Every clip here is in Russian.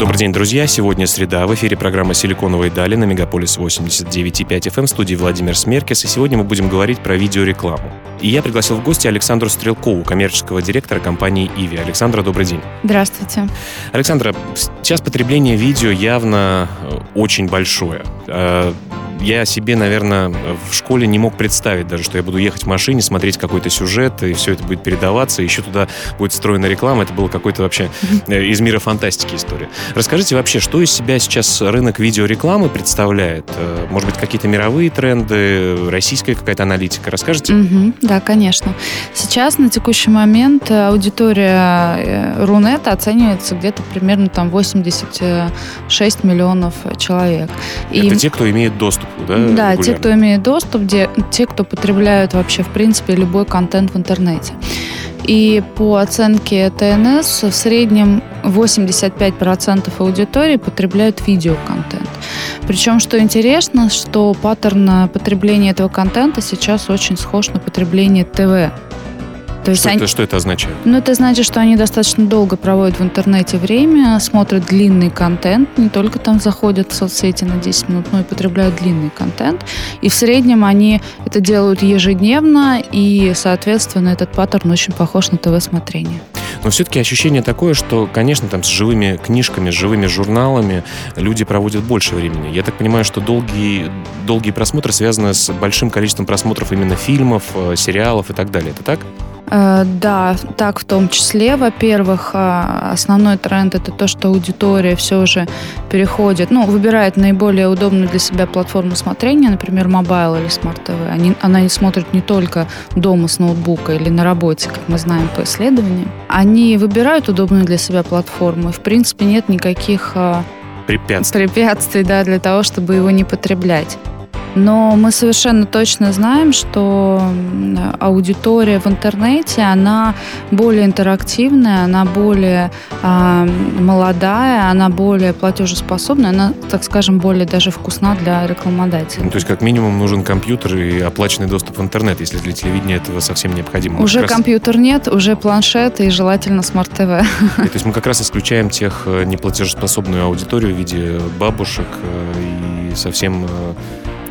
Добрый день, друзья. Сегодня среда. В эфире программа «Силиконовые дали» на Мегаполис 89.5 FM в студии Владимир Смеркис. И сегодня мы будем говорить про видеорекламу. И я пригласил в гости Александру Стрелкову, коммерческого директора компании «Иви». Александра, добрый день. Здравствуйте. Александра, сейчас потребление видео явно э, очень большое. Я себе, наверное, в школе не мог представить даже, что я буду ехать в машине, смотреть какой-то сюжет, и все это будет передаваться, еще туда будет встроена реклама. Это было какой-то вообще э, из мира фантастики история. Расскажите вообще, что из себя сейчас рынок видеорекламы представляет? Э, может быть, какие-то мировые тренды, российская какая-то аналитика? Расскажите? Угу, да, конечно. Сейчас на текущий момент аудитория э, Рунета оценивается где-то примерно там 86 миллионов человек. И... Это те, кто имеет доступ да? Да, регулярно. те, кто имеет доступ, где, те, кто потребляют вообще, в принципе, любой контент в интернете. И по оценке ТНС в среднем 85% аудитории потребляют видеоконтент. Причем, что интересно, что паттерн потребления этого контента сейчас очень схож на потребление ТВ. То есть что, они... это, что это означает? Ну, это значит, что они достаточно долго проводят в интернете время, смотрят длинный контент, не только там заходят в соцсети на 10 минут, но и потребляют длинный контент. И в среднем они это делают ежедневно, и, соответственно, этот паттерн очень похож на ТВ-смотрение. Но все-таки ощущение такое, что, конечно, там с живыми книжками, с живыми журналами люди проводят больше времени. Я так понимаю, что долгие, долгие просмотры связаны с большим количеством просмотров именно фильмов, э, сериалов и так далее. Это так? Э, да, так в том числе. Во-первых, э, основной тренд это то, что аудитория все же переходит, ну, выбирает наиболее удобную для себя платформу смотрения, например, mobile или смарт-ТВ. Она не смотрит не только дома с ноутбука или на работе, как мы знаем по исследованиям. Они выбирают удобную для себя платформу, и, в принципе, нет никаких э, препятствий. препятствий да, для того, чтобы его не потреблять. Но мы совершенно точно знаем, что аудитория в интернете, она более интерактивная, она более э, молодая, она более платежеспособная, она, так скажем, более даже вкусна для рекламодателя. Ну, то есть, как минимум, нужен компьютер и оплаченный доступ в интернет, если для телевидения этого совсем необходимо. Уже раз... компьютер нет, уже планшет и желательно смарт-ТВ. То есть мы как раз исключаем тех э, неплатежеспособную аудиторию в виде бабушек э, и совсем э,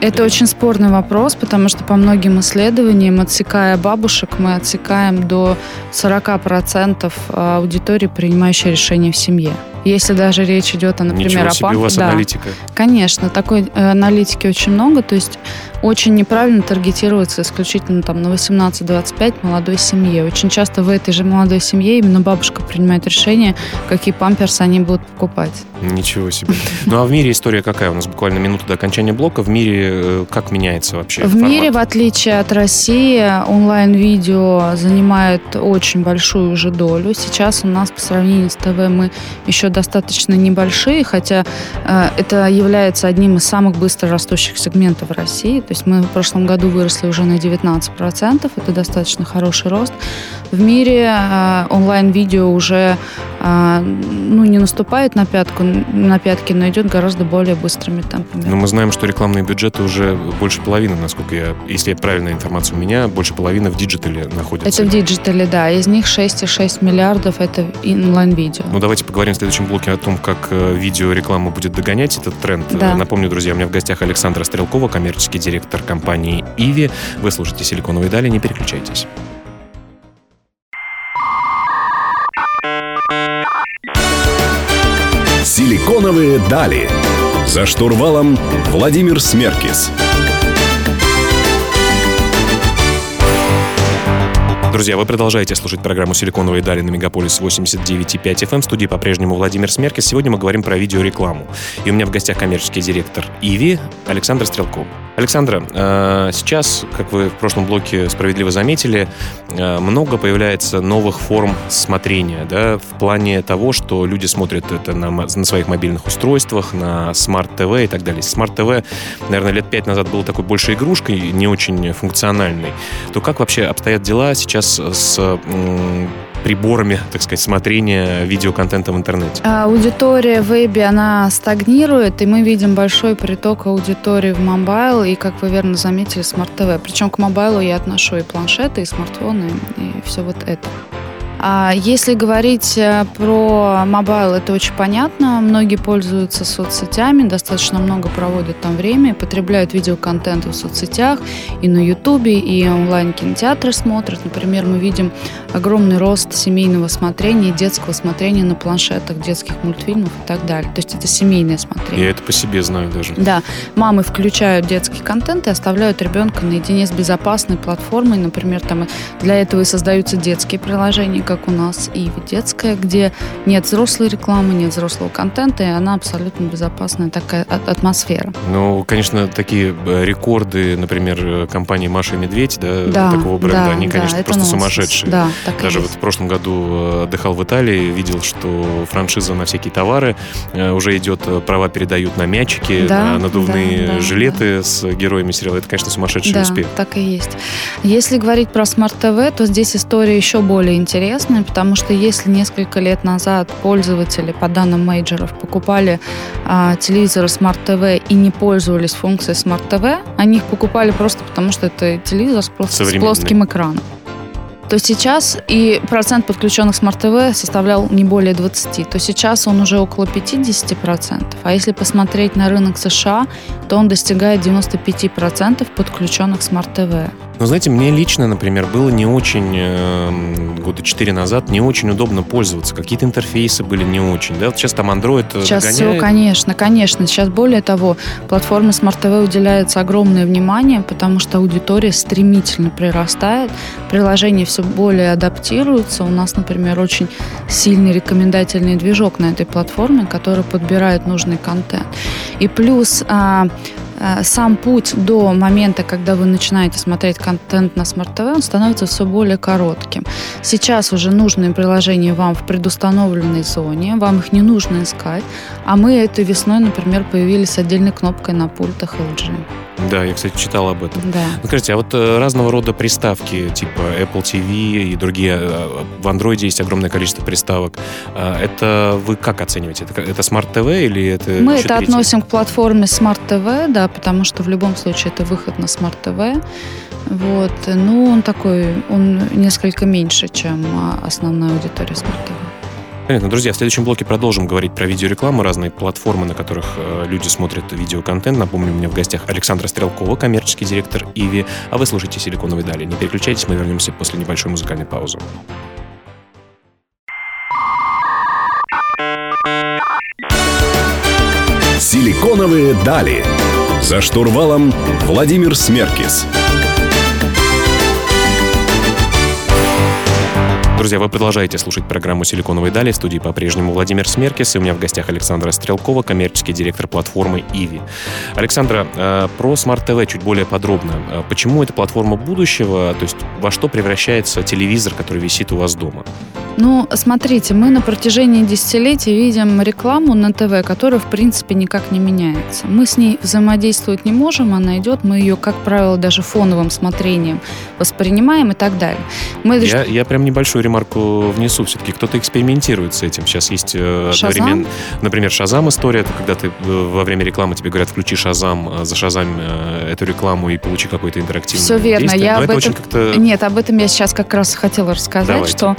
это очень спорный вопрос, потому что по многим исследованиям, отсекая бабушек, мы отсекаем до 40% аудитории, принимающей решения в семье. Если даже речь идет, например, Ничего о себе, у вас да. аналитика. Конечно, такой э, аналитики очень много, то есть очень неправильно таргетируется исключительно там на 18-25 молодой семье. Очень часто в этой же молодой семье именно бабушка принимает решение, какие памперсы они будут покупать. Ничего себе. Ну а в мире история какая? У нас буквально минута до окончания блока. В мире э, как меняется вообще? В формат? мире, в отличие от России, онлайн-видео занимает очень большую уже долю. Сейчас у нас по сравнению с ТВ мы еще достаточно небольшие, хотя э, это является одним из самых быстро растущих сегментов России. То есть мы в прошлом году выросли уже на 19%. Это достаточно хороший рост. В мире э, онлайн-видео уже э, ну, не наступает на пятку, на пятки, но идет гораздо более быстрыми темпами. Но мы знаем, что рекламные бюджеты уже больше половины, насколько я, если я правильная информация у меня, больше половины в digital-е находится. Это в digital-е, да. Из них 6,6 миллиардов это онлайн-видео. Ну, давайте поговорим в следующем блоке о том, как э, видеореклама будет догонять этот тренд. Да. Напомню, друзья, у меня в гостях Александра Стрелкова, коммерческий директор компании «Иви». Вы слушаете «Силиконовые дали», не переключайтесь. «Силиконовые дали». За штурвалом Владимир Смеркис. Друзья, вы продолжаете слушать программу «Силиконовые дали» на Мегаполис 89,5 FM. В студии по-прежнему Владимир Смеркис. Сегодня мы говорим про видеорекламу. И у меня в гостях коммерческий директор Иви Александра Стрелкова. Александра, э, сейчас, как вы в прошлом блоке справедливо заметили, э, много появляется новых форм смотрения, да, в плане того, что люди смотрят это на, на своих мобильных устройствах, на смарт-ТВ и так далее. Смарт-ТВ, наверное, лет пять назад был такой больше игрушкой, не очень функциональной. То как вообще обстоят дела сейчас с приборами, так сказать, смотрения видеоконтента в интернете? А, аудитория в web-е, она стагнирует, и мы видим большой приток аудитории в mobile, и, как вы верно заметили, смарт-ТВ. Причем к mobile-у я отношу и планшеты, и смартфоны, и все вот это. А если говорить э, про mobile, это очень понятно. Многие пользуются соцсетями, достаточно много проводят там время, потребляют видеоконтент в соцсетях, и на Ютубе, и онлайн-кинотеатры смотрят. Например, мы видим огромный рост семейного смотрения, детского смотрения на планшетах, детских мультфильмов и так далее. То есть это семейное смотрение. Я это по себе знаю даже. Да. Мамы включают детский контент и оставляют ребенка наедине с безопасной платформой. Например, там для этого и создаются детские приложения, как у нас, и детская, где нет взрослой рекламы, нет взрослого контента, и она абсолютно безопасная такая атмосфера. Ну, конечно, такие э, рекорды, например, э, компании Маша и Медведь, да, да такого бренда, да, они, конечно, да, просто сумасшедшие. Да, так Даже вот в прошлом году э, отдыхал в Италии, видел, что франшиза на всякие товары уже идет, права передают на мячики, да, на надувные да, да, жилеты да. с героями сериала. Это, конечно, сумасшедший да, успех. так и есть. Если говорить про Smart TV, то здесь история еще более интересная интересной, потому что если несколько лет назад пользователи, по данным мейджеров, покупали а, телевизоры Smart TV и не пользовались функцией Smart TV, они их покупали просто потому, что это телевизор с, с плоским экраном то сейчас и процент подключенных Smart TV составлял не более 20, то сейчас он уже около 50%. А если посмотреть на рынок США, то он достигает 95% подключенных Smart TV. Но знаете, мне лично, например, было не очень, э, года 4 назад, не очень удобно пользоваться. Какие-то интерфейсы были не очень. Да? Вот сейчас там Android э, Сейчас догоняет. все, конечно, конечно. Сейчас более того, платформе Smart TV уделяется огромное внимание, потому что аудитория стремительно прирастает, приложения все более адаптируются. У нас, например, очень сильный рекомендательный движок на этой платформе, который подбирает нужный контент. И плюс а, сам путь до момента, когда вы начинаете смотреть контент на Smart TV, он становится все более коротким. Сейчас уже нужные приложения вам в предустановленной зоне, вам их не нужно искать, а мы этой весной, например, появились отдельной кнопкой на пультах LG. Да, я, кстати, читал об этом. Да. Ну, скажите, а вот э, разного рода приставки, типа Apple TV и другие, э, в Android есть огромное количество приставок. Э, это вы как оцениваете? Это, это Smart TV или это Мы это третий? относим к платформе Smart TV, да, потому что в любом случае это выход на Smart TV. Вот. Ну, он такой, он несколько меньше, чем а, основная аудитория Smart TV. Понятно. Друзья, в следующем блоке продолжим говорить про видеорекламу, разные платформы, на которых э, люди смотрят видеоконтент. Напомню, у меня в гостях Александра Стрелкова, коммерческий директор Иви. А вы слушаете «Силиконовые дали». Не переключайтесь, мы вернемся после небольшой музыкальной паузы. «Силиконовые дали». За штурвалом Владимир Смеркис. Друзья, вы продолжаете слушать программу «Силиконовые дали». В студии по-прежнему Владимир Смеркис. И у меня в гостях Александра Стрелкова, коммерческий директор платформы «Иви». Александра, э, про Smart TV чуть более подробно. Э, почему это платформа будущего? То есть во что превращается телевизор, который висит у вас дома? Ну, смотрите, мы на протяжении десятилетий видим рекламу на ТВ, которая, в принципе, никак не меняется. Мы с ней взаимодействовать не можем, она идет, мы ее, как правило, даже фоновым смотрением воспринимаем и так далее. Мы... Я, я прям небольшую ремарку внесу. Все-таки кто-то экспериментирует с этим. Сейчас есть э, одновременно... Например, Shazam история. Это когда ты э, во время рекламы тебе говорят, включи Shazam, э, зашазамь эту рекламу и получи какой-то интерактивный Все верно. Действие. Я Но об это этом... очень как-то... Нет, об этом я сейчас как раз хотела рассказать, Давайте. что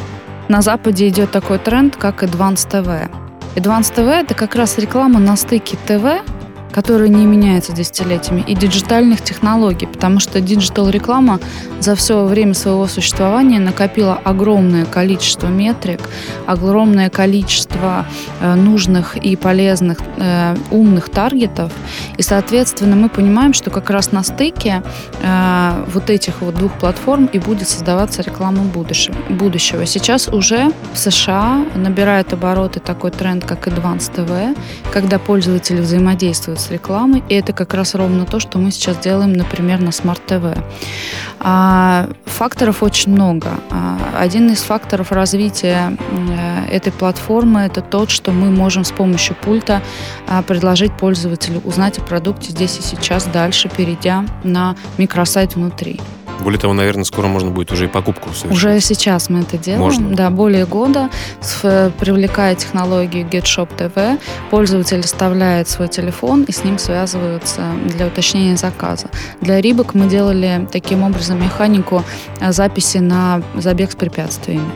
на Западе идет такой тренд, как Advanced TV. Advanced TV – это как раз реклама на стыке ТВ которая не меняется десятилетиями, и диджитальных технологий, потому что digital-реклама за все время своего существования накопила огромное количество метрик, огромное количество э, нужных и полезных э, умных таргетов, и, соответственно, мы понимаем, что как раз на стыке э, вот этих вот двух платформ и будет создаваться реклама будущего. будущего. Сейчас уже в США набирает обороты такой тренд, как Advanced TV, когда пользователи взаимодействуют с рекламой, и это как раз ровно то, что мы сейчас делаем, например, на Smart TV. А, факторов очень много. А, один из факторов развития э, этой платформы это тот, что мы можем с помощью пульта а, предложить пользователю узнать о продукте здесь и сейчас, дальше перейдя на микросайт внутри. Более того, наверное, скоро можно будет уже и покупку совершить. Уже сейчас мы это делаем. Можно? Да, более года, с- привлекая технологию GetShop TV, пользователь вставляет свой телефон и с ним связываются для уточнения заказа. Для Рибок мы делали таким образом механику э, записи на забег с препятствиями.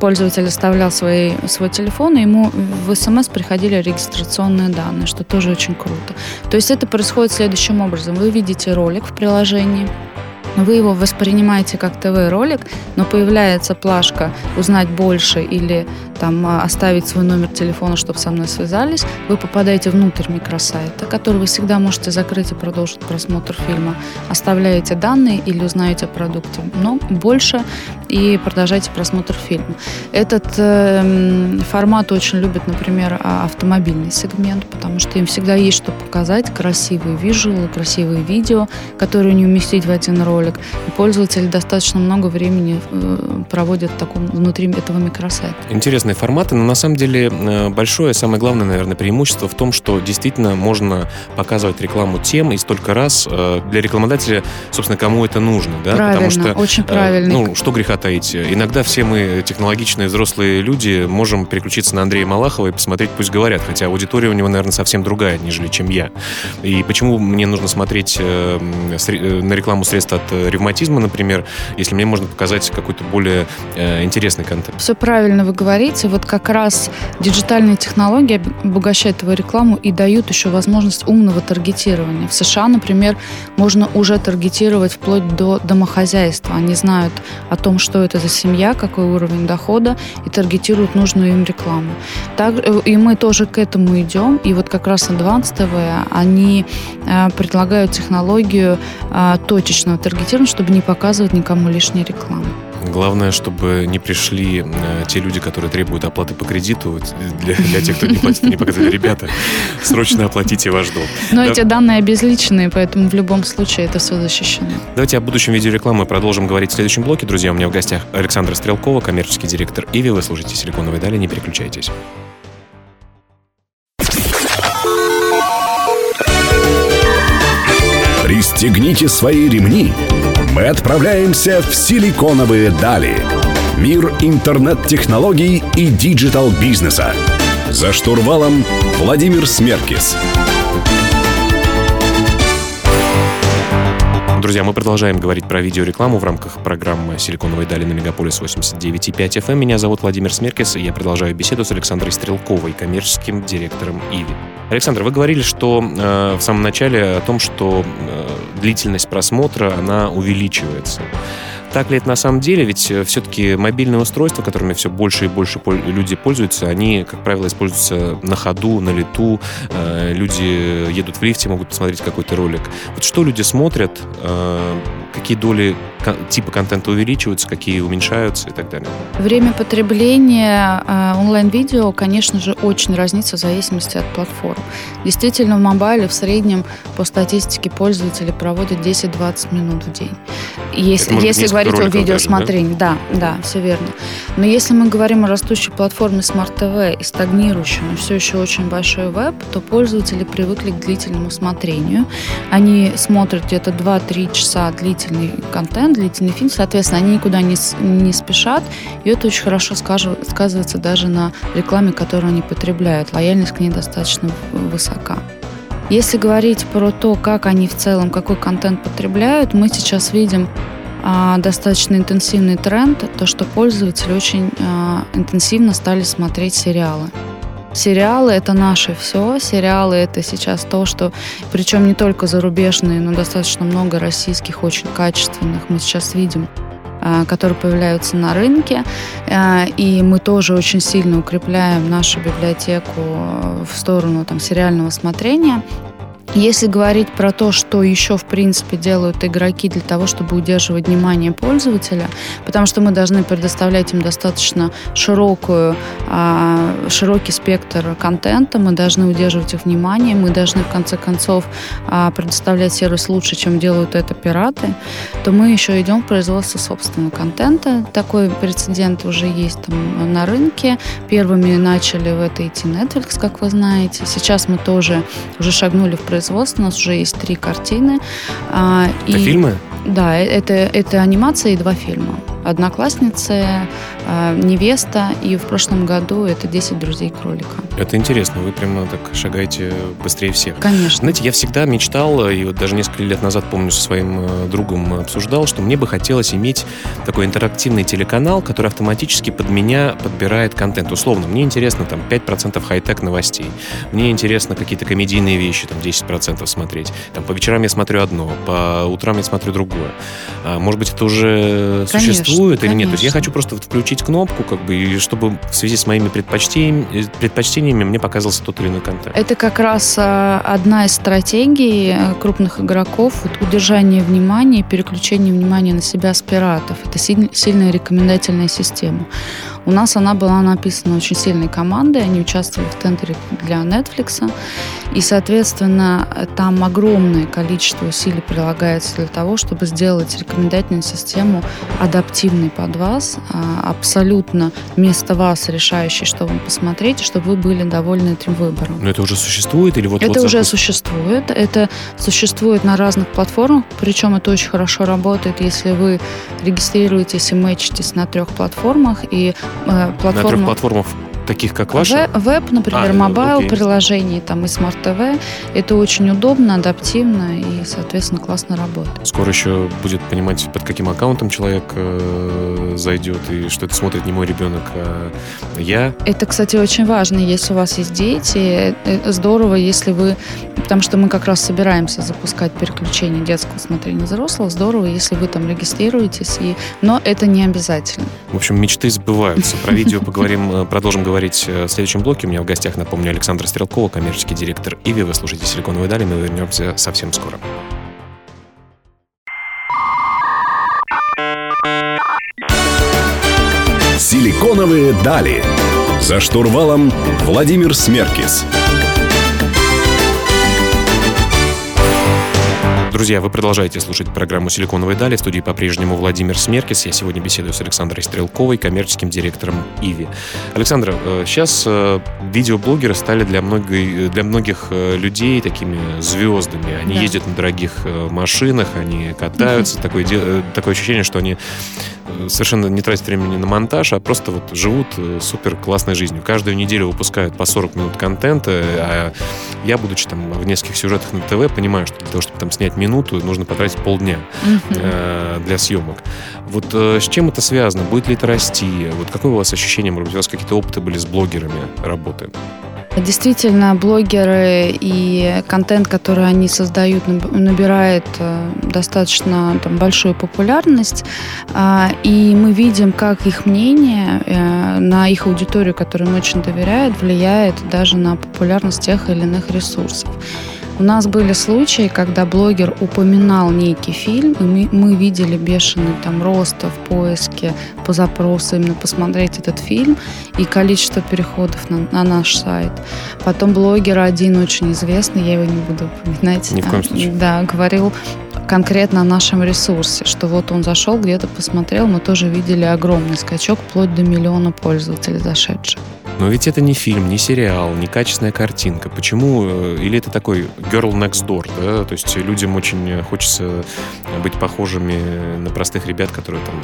Пользователь оставлял свои, свой телефон, и ему в СМС приходили регистрационные данные, что тоже очень круто. То есть это происходит следующим образом. Вы видите ролик в приложении, вы его воспринимаете как ТВ-ролик, но появляется плашка «Узнать больше» или там а, «Оставить свой номер телефона, чтобы со мной связались», вы попадаете внутрь микросайта, который вы всегда можете закрыть и продолжить просмотр фильма. Оставляете данные или узнаете о продукте но больше и продолжаете просмотр фильма. Этот э, формат очень любит, например, а, автомобильный сегмент, потому что им всегда есть что показать, красивые визуалы, красивые видео, которые не уместить в один ролик. И пользователи достаточно много времени э, проводят в таком, внутри этого микросайта. Интересные форматы, но на самом деле э, большое, самое главное, наверное, преимущество в том, что действительно можно показывать рекламу тем и столько раз э, для рекламодателя, собственно, кому это нужно, да? правильно, Потому что очень Э, правильно. Ну, что греха таить. Иногда все мы, технологичные взрослые люди, можем переключиться на Андрея Малахова и посмотреть «Пусть говорят», хотя аудитория у него, наверное, совсем другая, нежели чем я. И почему мне нужно смотреть на рекламу средств от ревматизма, например, если мне можно показать какой-то более интересный контент? Все правильно вы говорите. Вот как раз диджитальные технологии обогащают твою рекламу и дают еще возможность умного таргетирования. В США, например, можно уже таргетировать вплоть до домохозяйства. Они знают о том, что это за семья, какой уровень дохода, и таргетируют нужную им рекламу. Так, э, и мы тоже к этому идем. И вот как раз Advanced TV, они э, предлагают технологию э, точечного таргетирования, чтобы не показывать никому лишней рекламы. Главное, чтобы не пришли э, те люди, которые требуют оплаты по кредиту. Для, для тех, кто не платит, не показали. Ребята, срочно оплатите ваш долг. Но Да. эти данные обезличенные, поэтому в любом случае это все защищено. Давайте о будущем видеорекламы продолжим говорить в следующем блоке. Друзья, у меня в гостях Александра Стрелкова, коммерческий директор Иви. Вы слушаете «Силиконовые дали», не переключайтесь. Пристегните свои ремни. Мы отправляемся в силиконовые дали. Мир интернет-технологий и digital-бизнеса. За штурвалом Владимир Смеркис. Друзья, мы продолжаем говорить про видеорекламу в рамках программы «Силиконовые дали» на Мегаполис 89,5 FM. Меня зовут Владимир Смеркис, и я продолжаю беседу с Александрой Стрелковой, коммерческим директором Иви. Александр, вы говорили, что э, в самом начале о том, что э, длительность просмотра, она увеличивается. Так ли это на самом деле? Ведь все-таки мобильные устройства, которыми все больше и больше люди пользуются, они, как правило, используются на ходу, на лету. Э, Люди едут в лифте, могут посмотреть какой-то ролик. Вот что люди смотрят, э, какие доли типа контента увеличиваются, какие уменьшаются и так далее. Время потребления э, онлайн-видео, конечно же, очень разнится в зависимости от платформ. Действительно, в мобайле в среднем по статистике пользователи проводят 10-20 минут в день. Если, если говорить о видеосмотрении, да? да, все верно. Но если мы говорим о растущей платформе Smart TV и стагнирующем, но все еще очень большой веб, то пользователи привыкли к длительному смотрению. Они смотрят где-то 2-3 часа длительный контент, длительный фильм, соответственно, они никуда не, не спешат, и это очень хорошо сказывается даже на рекламе, которую они потребляют. Лояльность к ней достаточно высока. Если говорить про то, как они в целом, какой контент потребляют, мы сейчас видим а, достаточно интенсивный тренд, то, что пользователи очень а, интенсивно стали смотреть сериалы. Сериалы это наше все. Сериалы это сейчас то, что, причем не только зарубежные, но достаточно много российских, очень качественных мы сейчас видим а, которые появляются на рынке. А, И мы тоже очень сильно укрепляем нашу библиотеку в сторону там, сериального смотрения. Если говорить про то, что еще, в принципе, делают игроки для того, чтобы удерживать внимание пользователя, потому что мы должны предоставлять им достаточно широкую, а, широкий спектр контента, мы должны удерживать их внимание, мы должны, в конце концов, а, предоставлять сервис лучше, чем делают это пираты, то мы еще идем в производство собственного контента. Такой прецедент уже есть там на рынке. Первыми начали в это идти Netflix, как вы знаете. Сейчас мы тоже уже шагнули в производство, у нас уже есть три картины. А, Это и- фильмы? Да, это, это анимация и два фильма. «Одноклассницы», э, «Невеста» и в прошлом году это «10 друзей кролика». Это интересно, вы прямо так шагаете быстрее всех. Конечно. Знаете, я всегда мечтал, и вот даже несколько лет назад, помню, со своим э, другом обсуждал, что мне бы хотелось иметь такой интерактивный телеканал, который автоматически под меня подбирает контент. Условно, мне интересно там 5% хай-тек новостей, мне интересно какие-то комедийные вещи, там 10% смотреть. Там по вечерам я смотрю одно, по утрам я смотрю другое. А, может быть, это уже Конечно. существует существует или нет. То есть я хочу просто вот включить кнопку, как бы, и чтобы в связи с моими предпочтениями, предпочтениями мне показался тот или иной контент. Это как раз а, одна из стратегий э, крупных игроков, вот, удержание внимания, переключение внимания на себя с пиратов. Это сильная рекомендательная система. У нас она была написана очень сильной командой, они участвовали в тендере для Netflix, и, соответственно, там огромное количество усилий прилагается для того, чтобы сделать рекомендательную систему адаптивной под вас, а, абсолютно вместо вас решающей, что вам посмотреть, чтобы вы были довольны этим выбором. Но это уже существует или вот Это вот уже запуск... существует. Это существует на разных платформах, причем это очень хорошо работает, если вы регистрируетесь и мэчитесь на трех платформах, и э, платформа... На трех платформах таких как ваша? Веб, например, а, mobile окей. приложений, там и Smart TV. Это очень удобно, адаптивно и, соответственно, классно работает. Скоро еще будет понимать, под каким аккаунтом человек э, зайдет и что это смотрит не мой ребенок, а я. Это, кстати, очень важно, если у вас есть дети. Это здорово, если вы... Потому что мы как раз собираемся запускать переключение детского смотрения взрослого. Здорово, если вы там регистрируетесь. И... Но это не обязательно. В общем, мечты сбываются. Про видео поговорим, э, продолжим говорить говорить э, в следующем блоке. У меня в гостях, напомню, Александр Стрелкова, коммерческий директор Иви. Вы слушаете «Силиконовые дали». Мы вернемся совсем скоро. «Силиконовые дали». За штурвалом Владимир Смеркис. Друзья, вы продолжаете слушать программу «Силиконовые дали». В студии по-прежнему Владимир Смеркис. Я сегодня беседую с Александрой Стрелковой, коммерческим директором Иви. Александра, сейчас э, видеоблогеры стали для, многих, для многих э, людей такими звездами. Они да. ездят на дорогих э, машинах, они катаются. Такое, такое ощущение, что они совершенно не тратят времени на монтаж, а просто вот живут супер классной жизнью. Каждую неделю выпускают по 40 минут контента, а я, будучи там в нескольких сюжетах на ТВ, понимаю, что для того, чтобы там снять минуту, нужно потратить полдня э, для съемок. Вот э, с чем это связано? Будет ли это расти? Вот какое у вас ощущение? Может быть, у вас какие-то опыты были с блогерами работы? Действительно, блогеры и контент, который они создают, набирает э, достаточно там, большую популярность. А, и мы видим, как их мнение э, на их аудиторию, которой им очень доверяют, влияет даже на популярность тех или иных ресурсов. У нас были случаи, когда блогер упоминал некий фильм, и мы, видели бешеный там рост в поиске по запросу именно посмотреть этот фильм и количество переходов на, на наш сайт. Потом блогер один очень известный, я его не буду упоминать. Ни в коем случае. Да, говорил конкретно о нашем ресурсе, что вот он зашел, где-то посмотрел, мы тоже видели огромный скачок, вплоть до миллиона пользователей зашедших. Но ведь это не фильм, не сериал, не качественная картинка. Почему? Э, или это такой girl next door, да? То есть людям очень хочется быть похожими на простых ребят, которые там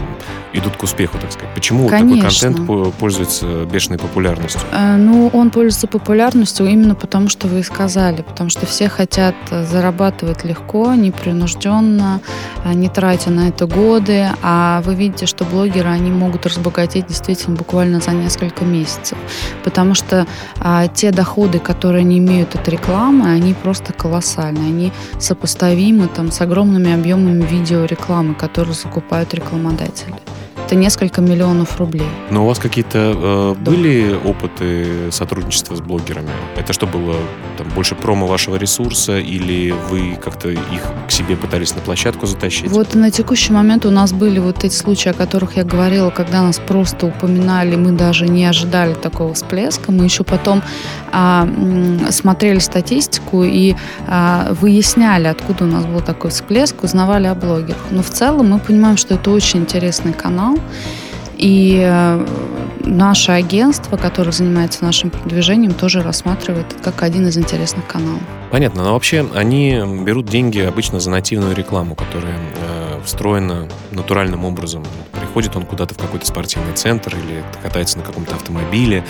идут к успеху, так сказать. Почему Конечно. такой контент пользуется бешеной популярностью? Э, ну, он пользуется популярностью именно потому, что вы сказали. Потому что все хотят зарабатывать легко, непринужденно, э, не тратя на это годы. А вы видите, что блогеры, они могут разбогатеть действительно буквально за несколько месяцев потому что а, те доходы, которые они имеют от рекламы, они просто колоссальные, они сопоставимы там, с огромными объемами видеорекламы, которые закупают рекламодатели это несколько миллионов рублей. Но у вас какие-то э, были опыты сотрудничества с блогерами? Это что было там, больше промо вашего ресурса или вы как-то их к себе пытались на площадку затащить? Вот на текущий момент у нас были вот эти случаи, о которых я говорила, когда нас просто упоминали, мы даже не ожидали такого всплеска. Мы еще потом а, смотрели статистику и а, выясняли, откуда у нас был такой всплеск, узнавали о блогерах. Но в целом мы понимаем, что это очень интересный канал, и э, наше агентство, которое занимается нашим продвижением, тоже рассматривает как один из интересных каналов. Понятно, но вообще они берут деньги обычно за нативную рекламу, которая встроена натуральным образом. Приходит он куда-то в какой-то спортивный центр или катается на каком-то автомобиле.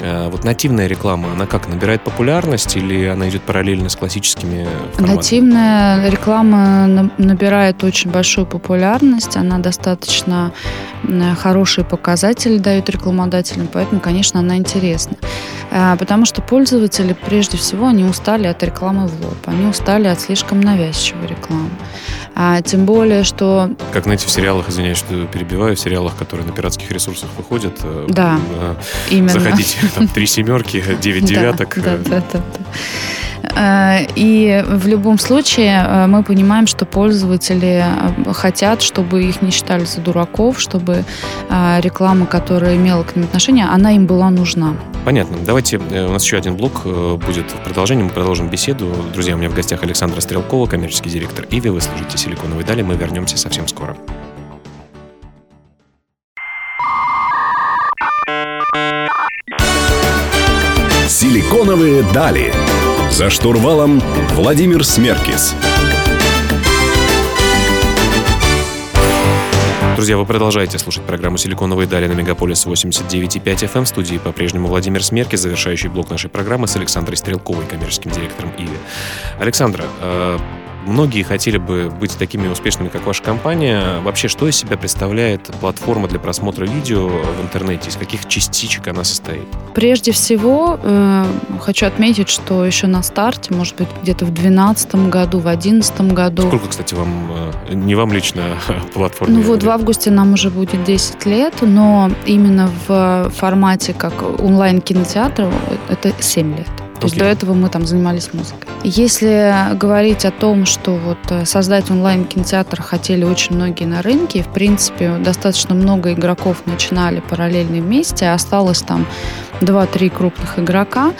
Э, вот нативная реклама, она как, набирает популярность или она идет параллельно с классическими форматами? Нативная реклама набирает очень большую популярность, она достаточно хорошие показатели дает рекламодателям, поэтому, конечно, она интересна. Э, потому что пользователи, прежде всего, они устали от рекламы в лоб, они устали от слишком навязчивой рекламы. А, тем более, что... Как, знаете, в сериалах, извиняюсь, что перебиваю, в сериалах, которые на пиратских ресурсах выходят, э, да, э, именно. заходите, там, три семерки, девять девяток. Да, да, да, да. Э, и в любом случае э, мы понимаем, что пользователи э, хотят, чтобы их не считали за дураков, чтобы реклама, которая имела к ним отношение, она им была нужна. Понятно. Давайте, у нас еще один блок будет в продолжении. Мы продолжим беседу. Друзья, у меня в гостях Александра Стрелкова, коммерческий директор Иви. Вы служите «Силиконовой дали». Мы вернемся совсем скоро. «Силиконовые дали». За штурвалом Владимир Смеркис. Друзья, вы продолжаете слушать программу «Силиконовые дали» на Мегаполис 89,5 FM. В студии по-прежнему Владимир Смеркис, завершающий блок нашей программы с Александрой Стрелковой, коммерческим директором ИВИ. Александра, э, Многие хотели бы быть такими успешными, как ваша компания. Вообще, что из себя представляет платформа для просмотра видео в интернете? Из каких частичек она состоит? Прежде всего, э, хочу отметить, что еще на старте, может быть, где-то в 2012 году, в 2011 году... Сколько, кстати, вам, э, не вам лично, а платформе? Ну вот в августе нам уже будет 10 лет, но именно в формате как онлайн-кинотеатра это 7 лет. То есть до этого мы там занимались музыкой. Если говорить о том, что вот э, создать онлайн-кинотеатр хотели очень многие на рынке, в принципе, достаточно много игроков начинали параллельно вместе, а осталось там 2-3 крупных игрока.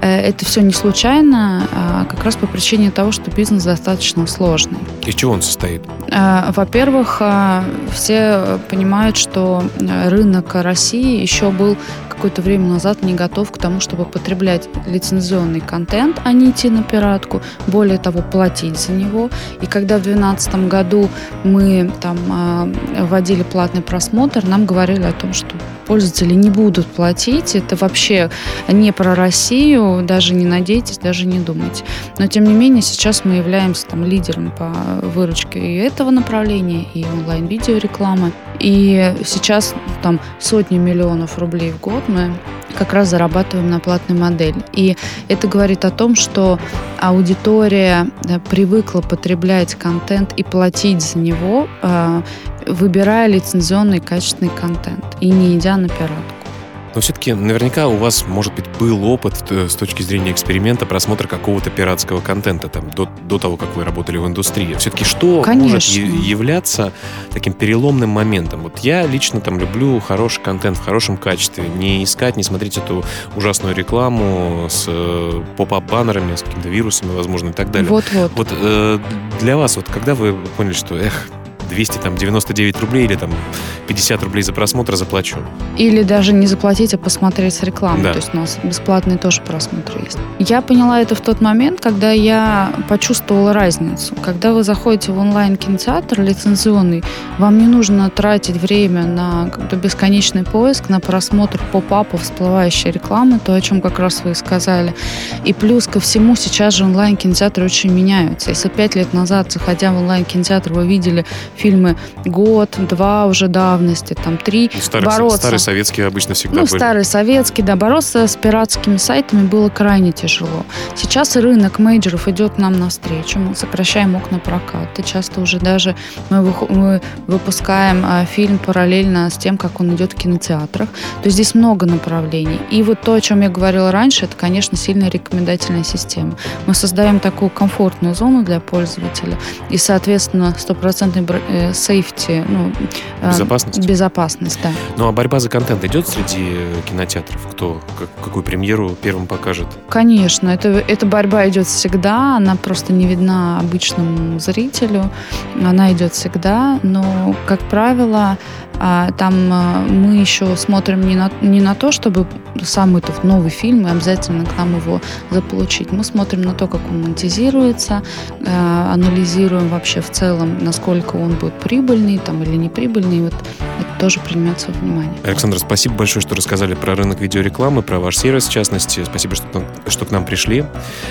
Э, это все не случайно, а как раз по причине того, что бизнес достаточно сложный. Из чего он состоит? Э, во-первых, все понимают, что рынок России еще был какое-то время назад не готов к тому, чтобы потреблять лицензионный контент, а не идти на пиратку. Более того, платить за него. И когда в 2012 году мы там вводили платный просмотр, нам говорили о том, что пользователи не будут платить. Это вообще не про Россию. Даже не надейтесь, даже не думайте. Но, тем не менее, сейчас мы являемся там лидером по выручке и этого направления, и онлайн-видеорекламы. И сейчас там сотни миллионов рублей в год мы как раз зарабатываем на платной модели. И это говорит о том, что аудитория привыкла потреблять контент и платить за него, а, выбирая лицензионный качественный контент и не идя на пиратку. Но все-таки наверняка у вас, может быть, был опыт э, с точки зрения эксперимента просмотра какого-то пиратского контента там, до, до того, как вы работали в индустрии. Все-таки что Конечно. может являться таким переломным моментом? Вот я лично там люблю хороший контент в хорошем качестве. Не искать, не смотреть эту ужасную рекламу с э, поп-ап-баннерами, с какими-то вирусами, возможно, и так далее. Вот-вот. Вот э, для вас, вот когда вы поняли, что, эх, 299 рублей или там 50 рублей за просмотр заплачу. Или даже не заплатить, а посмотреть с рекламой. Да. То есть у нас бесплатный тоже просмотр есть. Я поняла это в тот момент, когда я почувствовала разницу. Когда вы заходите в онлайн-кинотеатр лицензионный, вам не нужно тратить время на бесконечный поиск, на просмотр поп-апов, всплывающей рекламы, то, о чем как раз вы сказали. И плюс ко всему, сейчас же онлайн-кинотеатры очень меняются. Если пять лет назад, заходя в онлайн-кинотеатр, вы видели фильмы год, два уже давности, там три. Старые, бороться. старые советские обычно всегда ну, были. старые советские, да, бороться с пиратскими сайтами было крайне тяжело. Сейчас рынок мейджеров идет нам навстречу, мы сокращаем окна проката. Часто уже даже мы, мы выпускаем а, фильм параллельно с тем, как он идет в кинотеатрах. То есть здесь много направлений. И вот то, о чем я говорила раньше, это, конечно, сильная рекомендательная система. Мы создаем такую комфортную зону для пользователя и, соответственно, стопроцентный Э, safety, ну, э, безопасность. Безопасность, да. Ну а борьба за контент идет среди кинотеатров? Кто как, какую премьеру первым покажет? Конечно, это, эта борьба идет всегда, она просто не видна обычному зрителю, она идет всегда, но, как правило, там э, мы еще смотрим не на, не на то, чтобы самый этот новый фильм и обязательно к нам его заполучить. Мы смотрим на то, как он монетизируется, э, анализируем вообще в целом, насколько он будет прибыльный там, или неприбыльный. Вот это тоже принимается во внимание. Александр, спасибо большое, что рассказали про рынок видеорекламы, про ваш сервис в частности. Спасибо, что, что к нам пришли.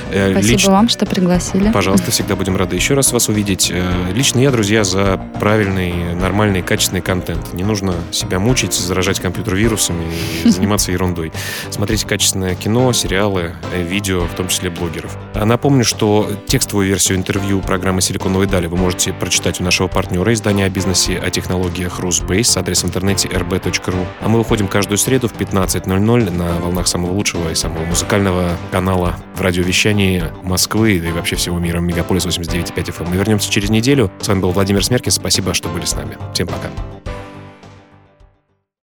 Спасибо Лич... вам, что пригласили. Пожалуйста, всегда будем рады еще раз вас увидеть. Лично я, друзья, за правильный, нормальный, качественный контент. Не нужно себя мучить, заражать компьютер вирусами и заниматься ерундой. Смотрите качественное кино, сериалы, э, видео, в том числе блогеров. А напомню, что текстовую версию интервью программы «Силиконовые дали» вы можете прочитать у нашего партнера издания о бизнесе, о технологиях Rusbase, в интернете rb.ru. А мы выходим каждую среду в 15.00 на волнах самого лучшего и самого музыкального канала в радиовещании Москвы и вообще всего мира Мегаполис 89.5 FM. Мы вернемся через неделю. С вами был Владимир Смеркин. Спасибо, что были с нами. Всем пока.